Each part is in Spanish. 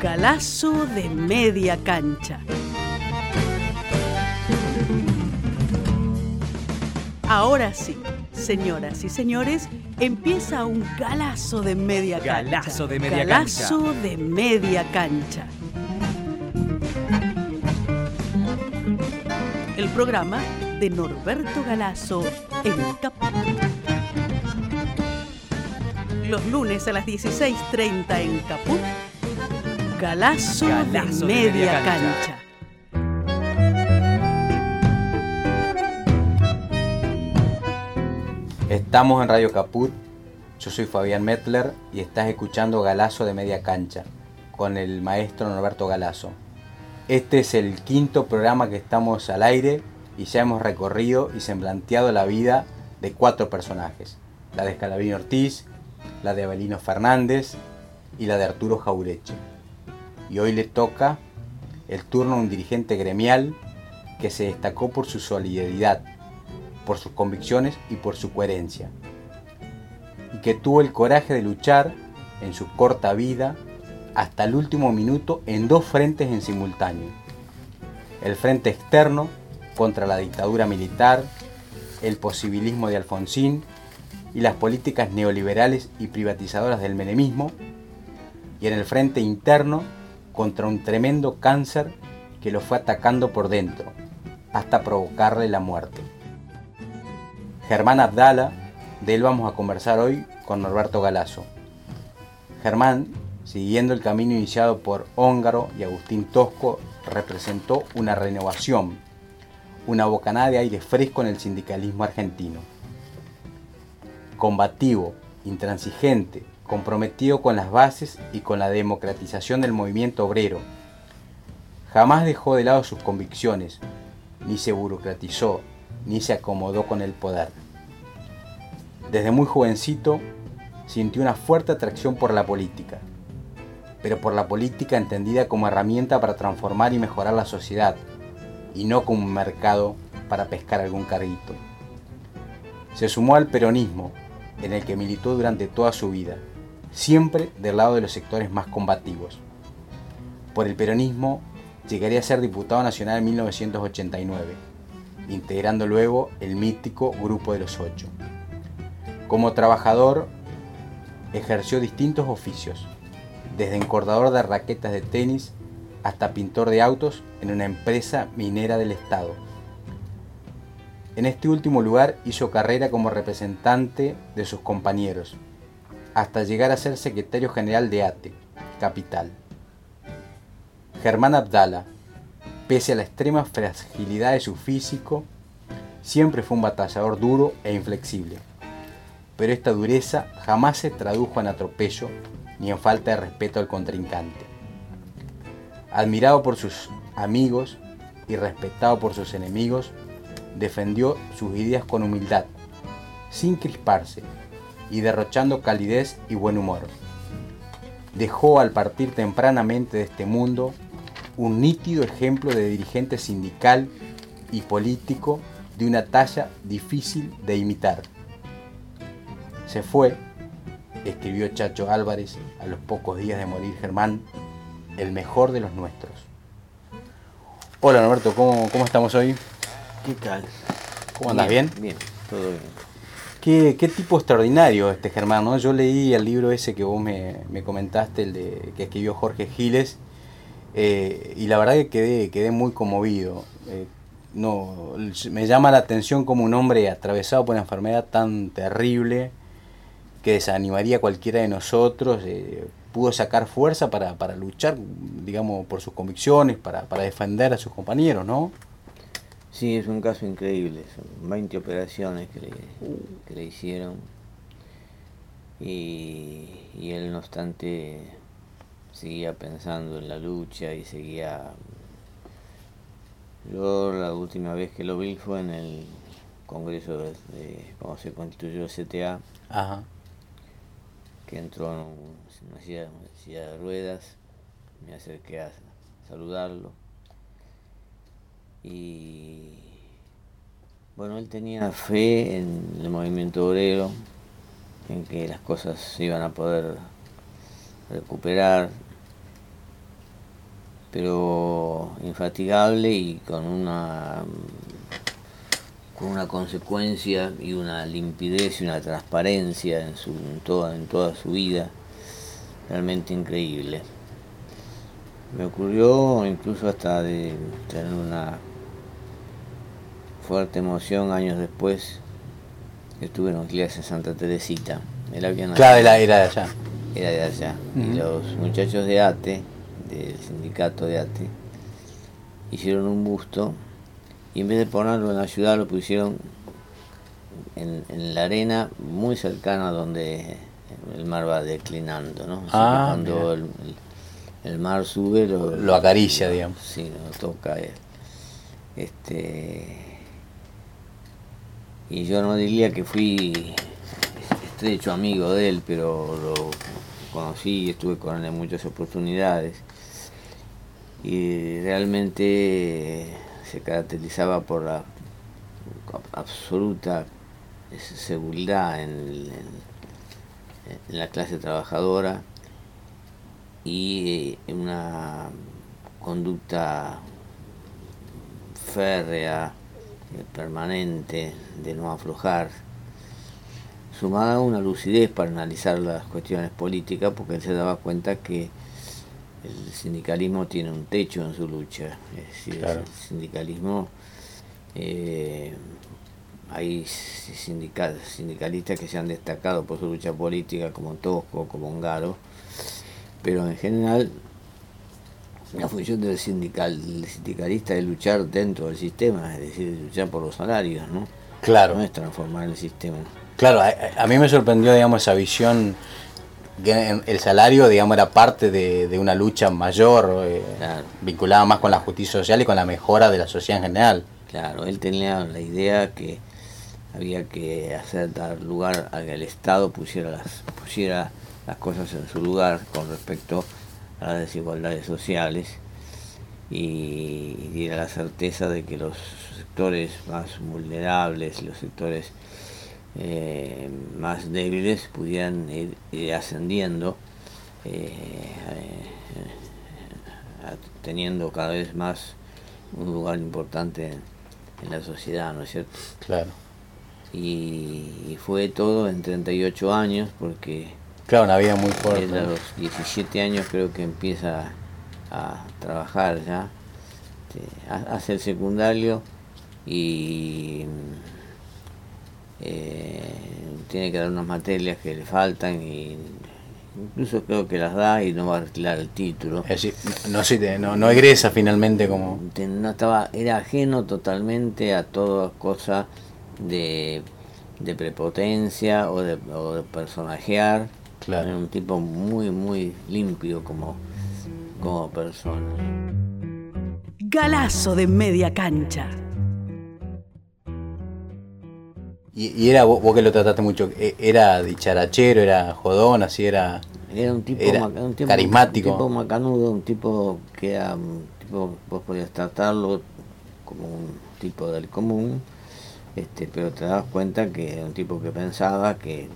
Galazo de media cancha. Ahora sí, señoras y señores, empieza un galazo de media cancha. Galazo de media Galazo cancha. de media cancha. El programa de Norberto Galazo en Caput. Los lunes a las 16.30 en Caput. Galazo, Galazo de de media, cancha. cancha. Estamos en Radio Caput, yo soy Fabián Metler y estás escuchando Galazo de Media Cancha con el maestro Norberto Galazo. Este es el quinto programa que estamos al aire y ya hemos recorrido y semblanteado la vida de cuatro personajes. La de Escalabrini Ortiz, la de Abelino Fernández y la de Arturo Jaureche. Y hoy le toca el turno a un dirigente gremial que se destacó por su solidaridad, por sus convicciones y por su coherencia. Y que tuvo el coraje de luchar en su corta vida hasta el último minuto en dos frentes en simultáneo. El frente externo contra la dictadura militar, el posibilismo de Alfonsín y las políticas neoliberales y privatizadoras del menemismo, y en el frente interno contra un tremendo cáncer que lo fue atacando por dentro, hasta provocarle la muerte. Germán Abdala, de él vamos a conversar hoy con Norberto Galazo. Germán, siguiendo el camino iniciado por Óngaro y Agustín Tosco, representó una renovación, una bocanada de aire fresco en el sindicalismo argentino. Combativo, intransigente, comprometido con las bases y con la democratización del movimiento obrero. Jamás dejó de lado sus convicciones, ni se burocratizó, ni se acomodó con el poder. Desde muy jovencito sintió una fuerte atracción por la política, pero por la política entendida como herramienta para transformar y mejorar la sociedad, y no como un mercado para pescar algún carguito. Se sumó al peronismo, en el que militó durante toda su vida, siempre del lado de los sectores más combativos. Por el peronismo llegaría a ser diputado nacional en 1989 integrando luego el mítico Grupo de los Ocho. Como trabajador, ejerció distintos oficios, desde encordador de raquetas de tenis hasta pintor de autos en una empresa minera del Estado. En este último lugar hizo carrera como representante de sus compañeros, hasta llegar a ser secretario general de ATE, Capital. Germán Abdala, Pese a la extrema fragilidad de su físico, siempre fue un batallador duro e inflexible. Pero esta dureza jamás se tradujo en atropello ni en falta de respeto al contrincante. Admirado por sus amigos y respetado por sus enemigos, defendió sus ideas con humildad, sin crisparse y derrochando calidez y buen humor. Dejó al partir tempranamente de este mundo un nítido ejemplo de dirigente sindical y político de una talla difícil de imitar. Se fue, escribió Chacho Álvarez a los pocos días de morir Germán, el mejor de los nuestros. Hola Norberto, ¿cómo, cómo estamos hoy? ¿Qué tal? ¿Cómo andas? ¿Bien? Bien, todo bien. ¿Qué, qué tipo extraordinario este Germán, ¿no? Yo leí el libro ese que vos me, me comentaste, el de que escribió Jorge Giles, eh, y la verdad que quedé, quedé muy conmovido. Eh, no, me llama la atención como un hombre atravesado por una enfermedad tan terrible que desanimaría a cualquiera de nosotros, eh, pudo sacar fuerza para, para, luchar, digamos, por sus convicciones, para, para, defender a sus compañeros, ¿no? Sí, es un caso increíble, son 20 operaciones que le, que le hicieron. Y, y él no obstante seguía pensando en la lucha y seguía... Yo la última vez que lo vi fue en el congreso de, de cuando se constituyó el CTA, Ajá. que entró en una silla, una silla de ruedas, me acerqué a saludarlo y bueno, él tenía fe en el movimiento obrero, en que las cosas se iban a poder recuperar pero infatigable y con una con una consecuencia y una limpidez y una transparencia en, su, toda, en toda su vida realmente increíble. Me ocurrió incluso hasta de tener una fuerte emoción años después estuve en clase en Santa Teresita. claro, era, de allá. Era de allá. Y los muchachos de ATE, del sindicato de ATE, hicieron un busto y en vez de ponerlo en la ciudad lo pusieron en, la arena muy cercana donde el mar va declinando, ¿no? Ah, cuando el, mar sube lo, acaricia, digamos. Sí, lo toca. Este, y yo no diría que fui estrecho amigo de él, pero lo conocí estuve con él en muchas oportunidades. Y realmente se caracterizaba por la absoluta seguridad en, la clase trabajadora y una conducta férrea, eh, permanente, de no aflojar, sumada a una lucidez para analizar las cuestiones políticas, porque él se daba cuenta que el sindicalismo tiene un techo en su lucha. Es decir, el sindicalismo, eh, hay sindicalistas que se han destacado por su lucha política, como Tosco, como Ongaro, pero en general la función del, sindical, sindicalista es luchar dentro del sistema, es decir, luchar por los salarios, ¿no? Claro. No es transformar el sistema. Claro, a, a mí me sorprendió, digamos, esa visión el salario, digamos, era parte de, una lucha mayor, eh, vinculada más con la justicia social y con la mejora de la sociedad en general. Claro, él tenía la idea que había que hacer dar lugar a que el Estado pusiera las, pusiera las cosas en su lugar con respecto a las desigualdades sociales y diera la certeza de que los sectores más vulnerables, los sectores eh, más débiles pudieran ir, ascendiendo, eh, eh, teniendo cada vez más un lugar importante en, la sociedad, ¿no es cierto? Claro. Y, fue todo en 38 años, porque... Claro, una vida muy fuerte. a los 17 años creo que empieza a trabajar ya, este, hace el secundario y eh, tiene que dar unas materias que le faltan y incluso creo que las da y no va a retirar el título. no, no, no egresa finalmente como... No estaba, era ajeno totalmente a toda cosa de, de prepotencia o de, o de personajear. Claro. Era un tipo muy, muy limpio como, como persona. Galazo de media cancha. Y, era vos, que lo trataste mucho, e, era dicharachero, era jodón, así era. Era un tipo, carismático. Un tipo macanudo, un tipo que tipo, vos podías tratarlo como un tipo del común, este, pero te das cuenta que era un tipo que pensaba, que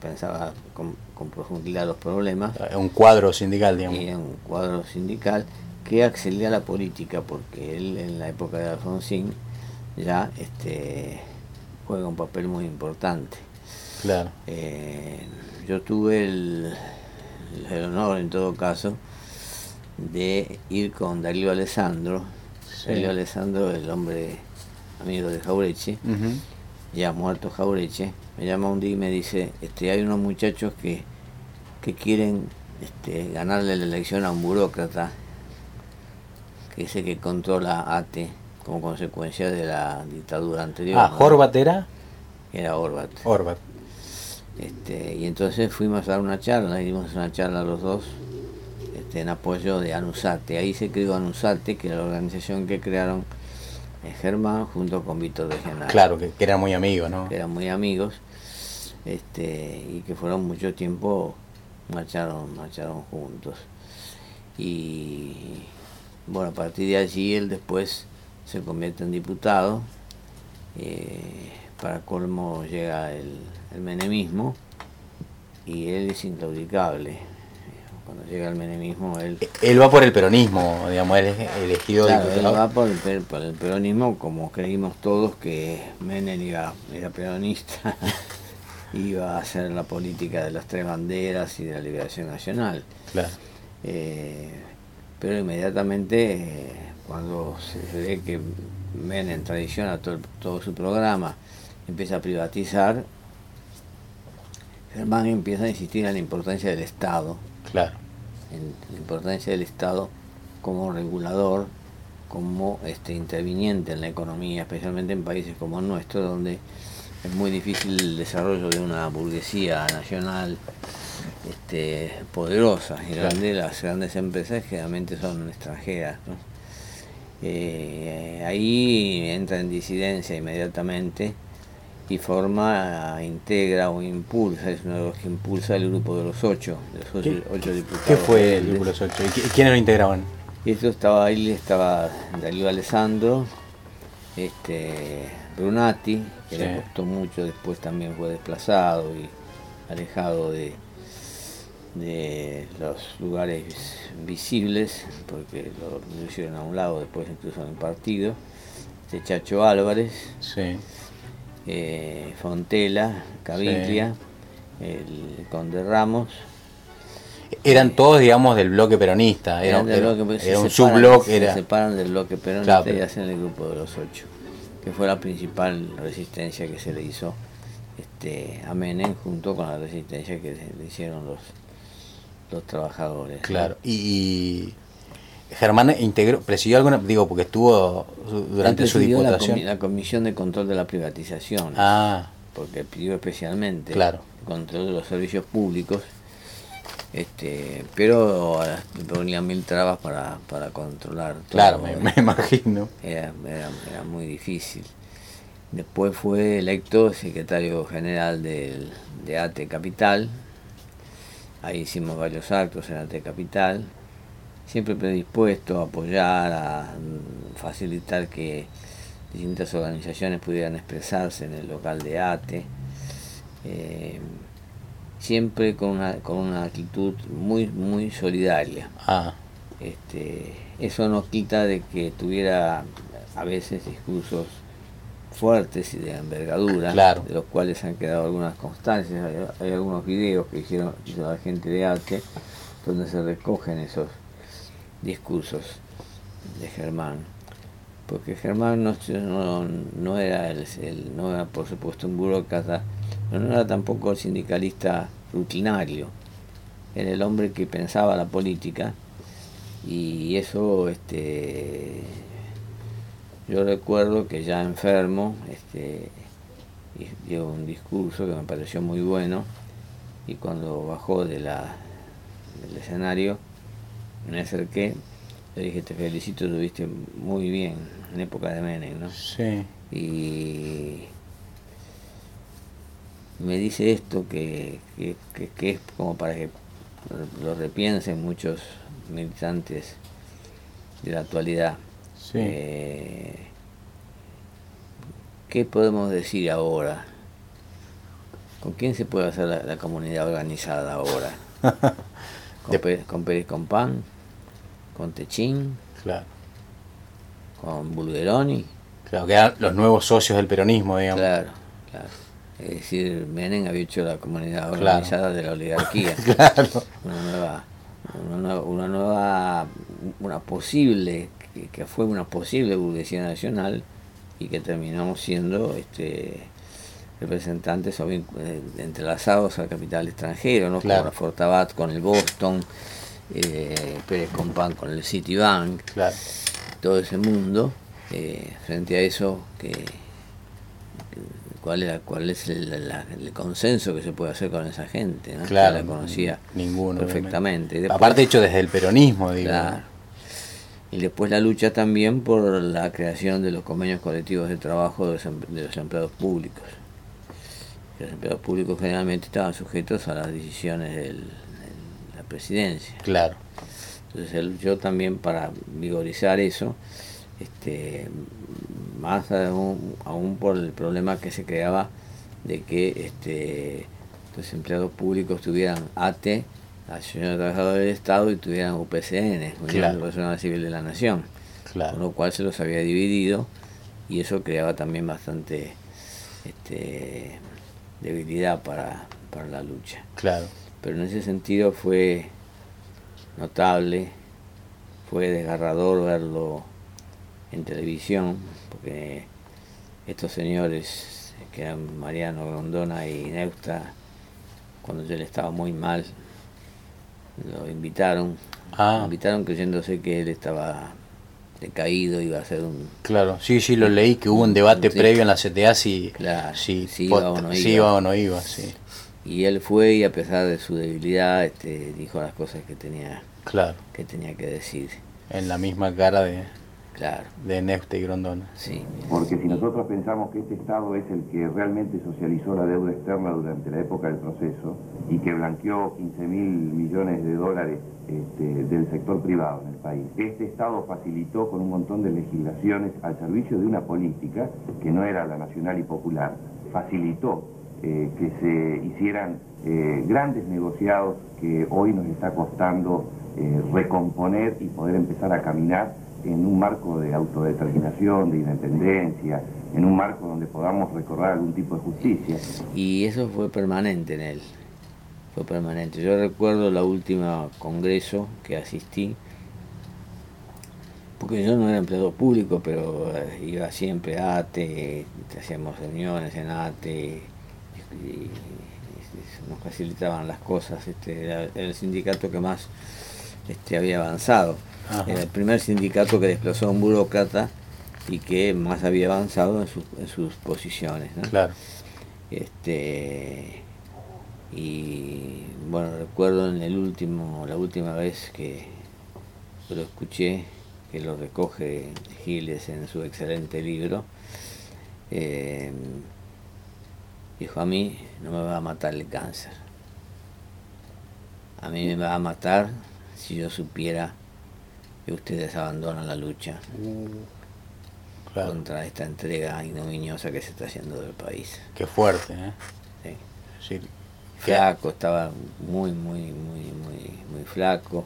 pensaba con, profundidad los problemas. Un cuadro sindical, digamos. Y un cuadro sindical que accedía a la política, porque él en la época de Alfonsín ya este juega un papel muy importante. Claro. Eh, yo tuve el, honor, en todo caso, de ir con Darío Alessandro. Darío Alessandro, el hombre amigo de Jaureche, ya muerto Jaureche, me llama un día y me dice, este, hay unos muchachos que, que quieren este, ganarle la elección a un burócrata, que es el que controla ATE como consecuencia de la dictadura anterior. Ah, ¿Horvat era? Era Orbat. Orbat. Este, y entonces fuimos a dar una charla, dimos una charla los dos este, en apoyo de Anusate. Ahí se creó Anusate, que era la organización que crearon Germán junto con Víctor de Genaro. Claro, que, eran muy amigos, ¿no? Que eran muy amigos este, y que fueron mucho tiempo, marcharon, marcharon juntos. Y bueno, a partir de allí él después se convierte en diputado, eh, para colmo llega el, menemismo y él es inclaudicable. Cuando llega el menemismo, él... Él va por el peronismo, digamos, él es elegido claro, Él va por el, por el, peronismo como creímos todos que Menem iba, era peronista, iba a hacer la política de las tres banderas y de la liberación nacional. Claro. Eh, pero inmediatamente, eh, cuando se ve que Menem tradiciona todo, todo su programa, empieza a privatizar, Germán empieza a insistir en la importancia del Estado. Claro. La importancia del Estado como regulador, como este interviniente en la economía, especialmente en países como el nuestro, donde es muy difícil el desarrollo de una burguesía nacional este, poderosa y las grandes empresas generalmente son extranjeras. Eh, ahí entra en disidencia inmediatamente y forma, integra o impulsa, es uno de los que impulsa el grupo de los ocho, de los ocho, diputados. ¿Qué fue el grupo de los ocho? ¿Y quiénes lo integraban? Eso estaba ahí, estaba Darío Alessandro, este, Brunati, que le costó mucho, después también fue desplazado y alejado de, de los lugares visibles, porque lo, hicieron a un lado, después incluso en el partido. Este Chacho Álvarez. Sí eh, Fontela, Caviglia, el Conde Ramos. Eran todos, digamos, del bloque peronista. Era, un subbloque. Se separan del bloque peronista y hacen el grupo de los ocho, que fue la principal resistencia que se le hizo este, a Menem junto con la resistencia que le hicieron los, los trabajadores. Claro, y Germán integró, presidió alguna, digo, porque estuvo durante su diputación. La, Comisión de Control de la Privatización. Ah. Porque pidió especialmente claro. el control de los servicios públicos, este, pero ponían mil trabas para, para controlar Claro, me, imagino. Era, era, muy difícil. Después fue electo secretario general del, de ATE Capital. Ahí hicimos varios actos en ATE Capital siempre predispuesto a apoyar, a facilitar que distintas organizaciones pudieran expresarse en el local de ATE, eh, siempre con una, con una actitud muy, muy solidaria. Ah. Este, eso no quita de que tuviera a veces discursos fuertes y de envergadura, de los cuales han quedado algunas constancias. Hay, algunos videos que hicieron la gente de ATE donde se recogen esos discursos de Germán. Porque Germán no, era el, no era por supuesto un burócrata, no era tampoco el sindicalista rutinario. Era el hombre que pensaba la política y eso este yo recuerdo que ya enfermo este dio un discurso que me pareció muy bueno y cuando bajó del escenario me acerqué, le dije, te felicito, estuviste muy bien en época de Menem, ¿no? Sí. Y me dice esto que, es como para que lo repiensen muchos militantes de la actualidad. Sí. Eh, ¿Qué podemos decir ahora? ¿Con quién se puede hacer la, comunidad organizada ahora? ¿Con, Pérez, ¿Con Pérez Compán? Con Techín, claro. con Bulgeroni. Claro, que eran los nuevos socios del peronismo, digamos. Claro, claro. Es decir, Menem había hecho la comunidad organizada de la oligarquía. claro. Una nueva, una nueva, una, posible, que, fue una posible burguesía nacional y que terminamos siendo este representantes o bien, eh, entrelazados al capital extranjero, ¿no? Claro. Como la Fortabat con el Boston, eh, Pérez Compán con el Citibank, todo ese mundo, eh, frente a eso, que, ¿cuál, era, cuál es el, consenso que se puede hacer con esa gente? ¿no? Claro, la conocía ninguno, perfectamente. Aparte hecho desde el peronismo, digo. Y después la lucha también por la creación de los convenios colectivos de trabajo de los, em, empleados públicos. Los empleados públicos generalmente estaban sujetos a las decisiones del, presidencia. Claro. Entonces él yo también para vigorizar eso, este, más aún, por el problema que se creaba de que este, los empleados públicos tuvieran ATE Asociación de Trabajadores del Estado y tuvieran UPCN, Unión Personal Civil de la Nación. Con lo cual se los había dividido y eso creaba también bastante este, debilidad para, para la lucha. Claro. Pero en ese sentido fue notable, fue desgarrador verlo en televisión, porque estos señores, que eran Mariano Grondona y Neusta, cuando yo le estaba muy mal, lo invitaron, ah. lo invitaron creyéndose que él estaba decaído, iba a ser un... Claro, sí, sí, lo leí, que hubo un debate previo en la CTA si, si, iba o no iba. iba o no iba, sí. Y él fue y a pesar de su debilidad, este, dijo las cosas que tenía, claro. que tenía que decir. En la misma cara de, claro. de Nefte y Grondona. Sí. Porque si nosotros pensamos que este Estado es el que realmente socializó la deuda externa durante la época del proceso y que blanqueó 15 mil millones de dólares este, del sector privado en el país, este Estado facilitó con un montón de legislaciones al servicio de una política que no era la nacional y popular, facilitó eh, que se hicieran eh, grandes negociados que hoy nos está costando eh, recomponer y poder empezar a caminar en un marco de autodeterminación, de independencia, en un marco donde podamos recordar algún tipo de justicia. Y eso fue permanente en él, fue permanente. Yo recuerdo la última congreso que asistí, porque yo no era empleado público, pero iba siempre a ATE, hacíamos reuniones en ATE, y, nos facilitaban las cosas. Este, era el sindicato que más este, había avanzado. Era el primer sindicato que desplazó a un burócrata y que más había avanzado en, sus posiciones. Claro. Este, y bueno, recuerdo en el último, la última vez que lo escuché, que lo recoge Giles en su excelente libro, eh, Dijo, a mí no me va a matar el cáncer. A mí me va a matar si yo supiera que ustedes abandonan la lucha uh, contra esta entrega ignominiosa que se está haciendo del país. Qué fuerte, ¿eh? Sí. flaco, estaba muy, muy, muy, muy, muy flaco.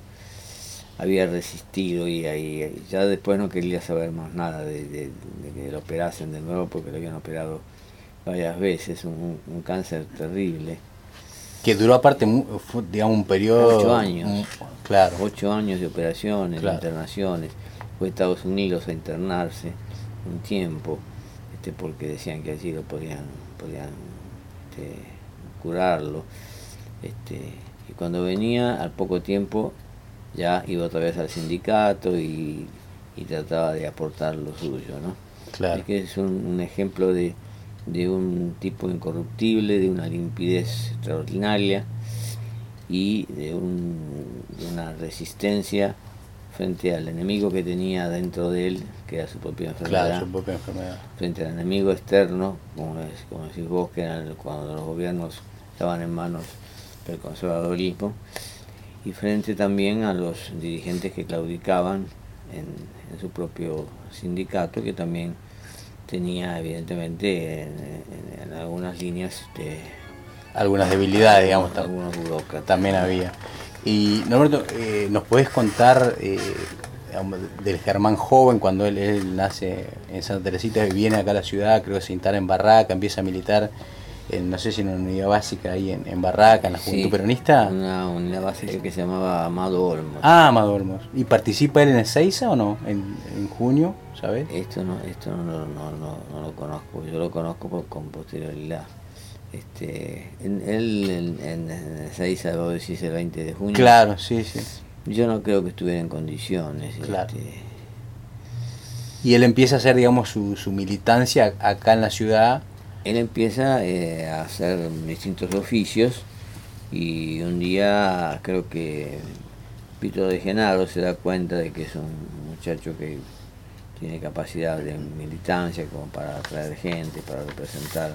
Había resistido y ahí ya después no quería saber más nada de, de que lo operasen de nuevo porque lo habían operado varias veces, un, cáncer terrible. Que duró aparte, digamos, un periodo... Ocho años. claro. Ocho años de operaciones, de internaciones. Fue a Estados Unidos a internarse un tiempo, este, porque decían que allí lo podían, podían este, curarlo. Este, y cuando venía, al poco tiempo, ya iba otra vez al sindicato y, trataba de aportar lo suyo, ¿no? Claro. Es que es un ejemplo de, de un tipo incorruptible, de una limpidez extraordinaria y de, una resistencia frente al enemigo que tenía dentro de él, que era su propia enfermedad, frente al enemigo externo, como, como decís vos, que eran cuando los gobiernos estaban en manos del conservadorismo, y frente también a los dirigentes que claudicaban en, en su propio sindicato, que también tenía evidentemente en, algunas líneas este, algunas debilidades, digamos, algunos también había. Y Norberto, eh, ¿nos puedes contar eh, del Germán joven cuando él, nace en Santa Teresita viene acá a la ciudad, creo que se instala en Barraca, empieza a militar? No sé si en una unidad básica ahí en, Barraca, en la Juventud Peronista. Una unidad básica que se llamaba Amado Olmos. Ah, Amado Olmos. ¿Y participa él en Ezeiza o no? ¿En, en junio? ¿sabes? Esto no, esto no, no, no, no, lo conozco, yo lo conozco por, con posterioridad. Este, en, él en, en, Ezeiza, vos decís el 20 de junio. Claro, sí, sí. Yo no creo que estuviera en condiciones. Claro. Este, y él empieza a hacer, digamos, su, su militancia acá en la ciudad él empieza eh, a hacer distintos oficios y un día creo que Pito de Genaro se da cuenta de que es un muchacho que tiene capacidad de militancia como para atraer gente, para representar,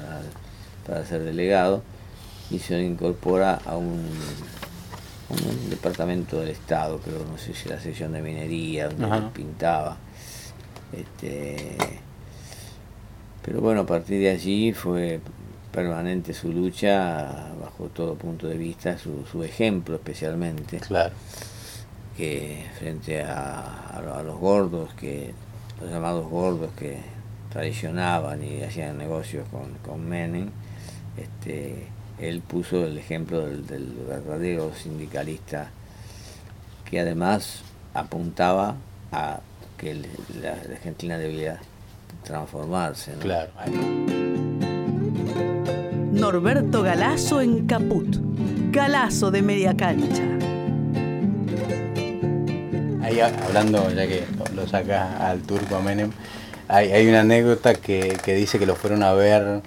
para ser delegado y se incorpora a un, un departamento del Estado, creo, no sé si la sección de minería, donde pintaba. Este, pero bueno, a partir de allí fue permanente su lucha bajo todo punto de vista, su, su ejemplo especialmente. Claro. Que frente a, a, los gordos, que los llamados gordos que traicionaban y hacían negocios con, con Menem, este, él puso el ejemplo del, del verdadero sindicalista que además apuntaba a que la, Argentina debía transformarse. Claro. Norberto Galazo en Caput. Galazo de media cancha. Ahí hablando, ya que lo saca al turco a Menem, hay, hay una anécdota que, que, dice que lo fueron a ver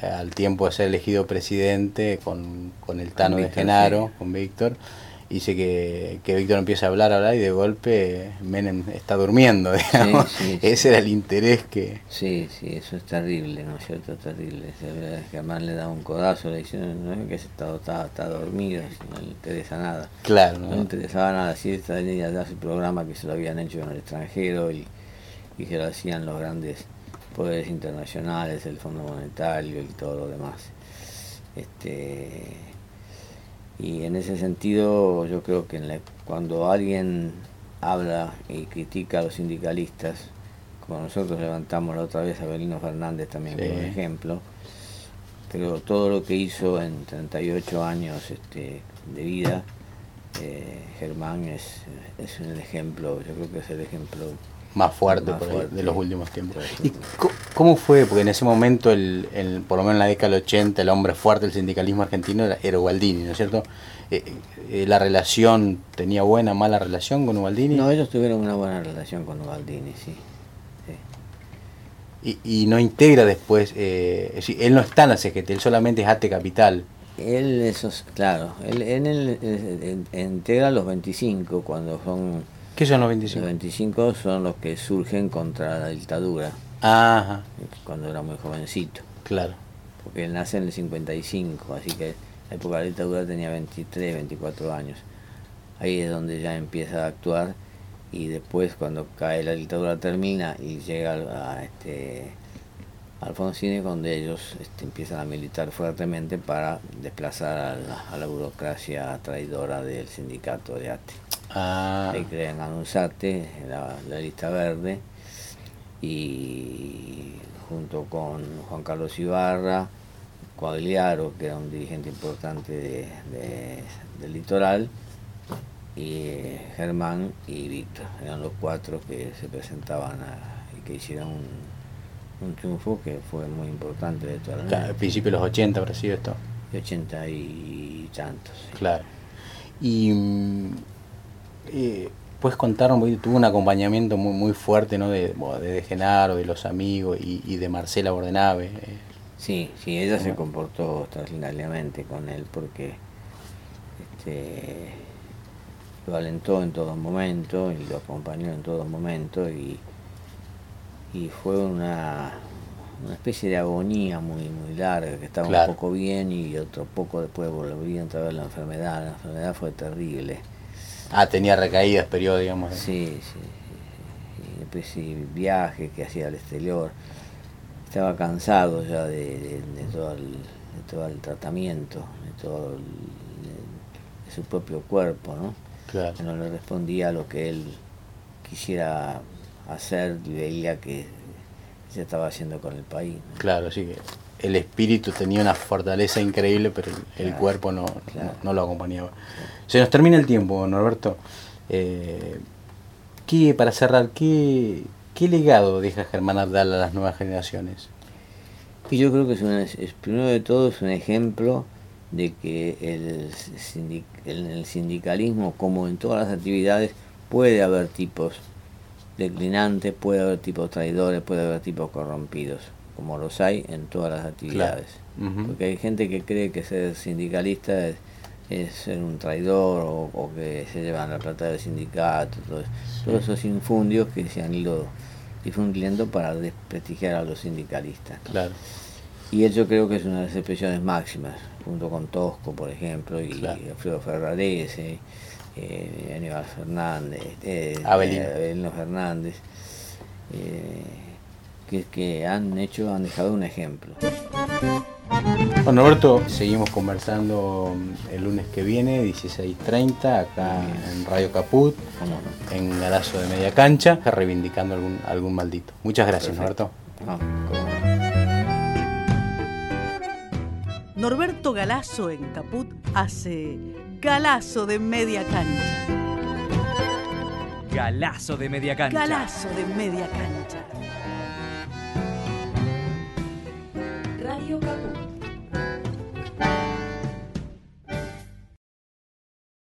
eh, al tiempo de ser elegido presidente con, con el Tano de Genaro, con Víctor dice que, que Víctor empieza a hablar, a hablar y de golpe Menem está durmiendo, digamos. Ese era el interés que... Sí, sí, eso es terrible, ¿no es cierto? Terrible. Germán le da un codazo, le dice, no, es que está, está, está, dormido, no le interesa nada. Claro. No, le interesaba nada, sí, esta línea de su programa que se lo habían hecho en el extranjero y, y se lo hacían los grandes poderes internacionales, el Fondo Monetario y todo lo demás. Este y en ese sentido yo creo que cuando alguien habla y critica a los sindicalistas, como nosotros levantamos la otra vez a Belino Fernández también como ejemplo, pero todo lo que hizo en 38 años este, de vida, eh, Germán es, es un ejemplo, yo creo que es el ejemplo más fuerte, de los últimos tiempos. ¿Y cómo fue? Porque en ese momento, el, el, por lo menos en la década del 80, el hombre fuerte del sindicalismo argentino era, era Ubaldini, ¿no es cierto? Eh, eh, ¿La relación tenía buena, mala relación con Ubaldini? No, ellos tuvieron una buena relación con Ubaldini, sí. Y, y, no integra después, eh, él no está en la CGT, él solamente es ATE Capital. Él, esos, claro, él, él, integra los 25 cuando son ¿Qué son los 25? Los 25 son los que surgen contra la dictadura. Ajá. Cuando era muy jovencito. Claro. Porque él nace en el 55, así que en la época de la dictadura tenía 23, 24 años. Ahí es donde ya empieza a actuar y después cuando cae la dictadura termina y llega a este Alfonsín donde ellos este, empiezan a militar fuertemente para desplazar a la, a la burocracia traidora del sindicato de ATE. Ah. Ahí crean la, la lista verde, y junto con Juan Carlos Ibarra, Coagliaro, que era un dirigente importante de, del litoral, y eh, Germán y Víctor. Eran los cuatro que se presentaban y que hicieron un, un, triunfo que fue muy importante de toda la claro, Al principio de los 80 habrá sido esto. De 80 y tantos. Claro. Y mm, eh, puedes contar tuvo un acompañamiento muy muy fuerte ¿no? de, de, Genaro, de los amigos y, de Marcela Bordenave. Eh. Sí, sí, ella se comportó extraordinariamente con él porque este, lo alentó en todo momento y lo acompañó en todo momento y, y fue una, una especie de agonía muy muy larga, que estaba un poco bien y otro poco después volvió a entrar la enfermedad. La enfermedad fue terrible Ah, tenía recaídas periodo, digamos. Sí, sí. Y después sí, viaje que hacía al exterior. Estaba cansado ya de, todo, el, de todo el tratamiento, de todo de su propio cuerpo, ¿no? Claro. No le respondía a lo que él quisiera hacer y veía que se estaba haciendo con el país. Claro, sí que el espíritu tenía una fortaleza increíble, pero el, cuerpo no, no, lo acompañaba. Se nos termina el tiempo, Norberto. Eh, ¿qué, para cerrar, ¿qué, ¿qué legado deja Germán Abdal a las nuevas generaciones? Y yo creo que es, primero de todo es un ejemplo de que el, el sindicalismo, como en todas las actividades, puede haber tipos declinantes, puede haber tipos traidores, puede haber tipos corrompidos como los hay en todas las actividades. Porque hay gente que cree que ser sindicalista es, ser un traidor o, que se llevan la plata del sindicato, todos esos infundios que se han ido difundiendo para desprestigiar a los sindicalistas. Claro. Y eso creo que es una de las expresiones máximas, junto con Tosco, por ejemplo, y Alfredo Ferrarese, eh, Aníbal Fernández, eh, Abelino Fernández. Eh, que, que han hecho, han dejado un ejemplo. Bueno, Norberto, seguimos conversando el lunes que viene, 16.30, acá en Radio Caput, en Galazo de Media Cancha, reivindicando algún, algún maldito. Muchas gracias, Norberto. Norberto Galazo en Caput hace Galazo de Media Cancha. Galazo de Media Cancha. Galazo de Media Cancha.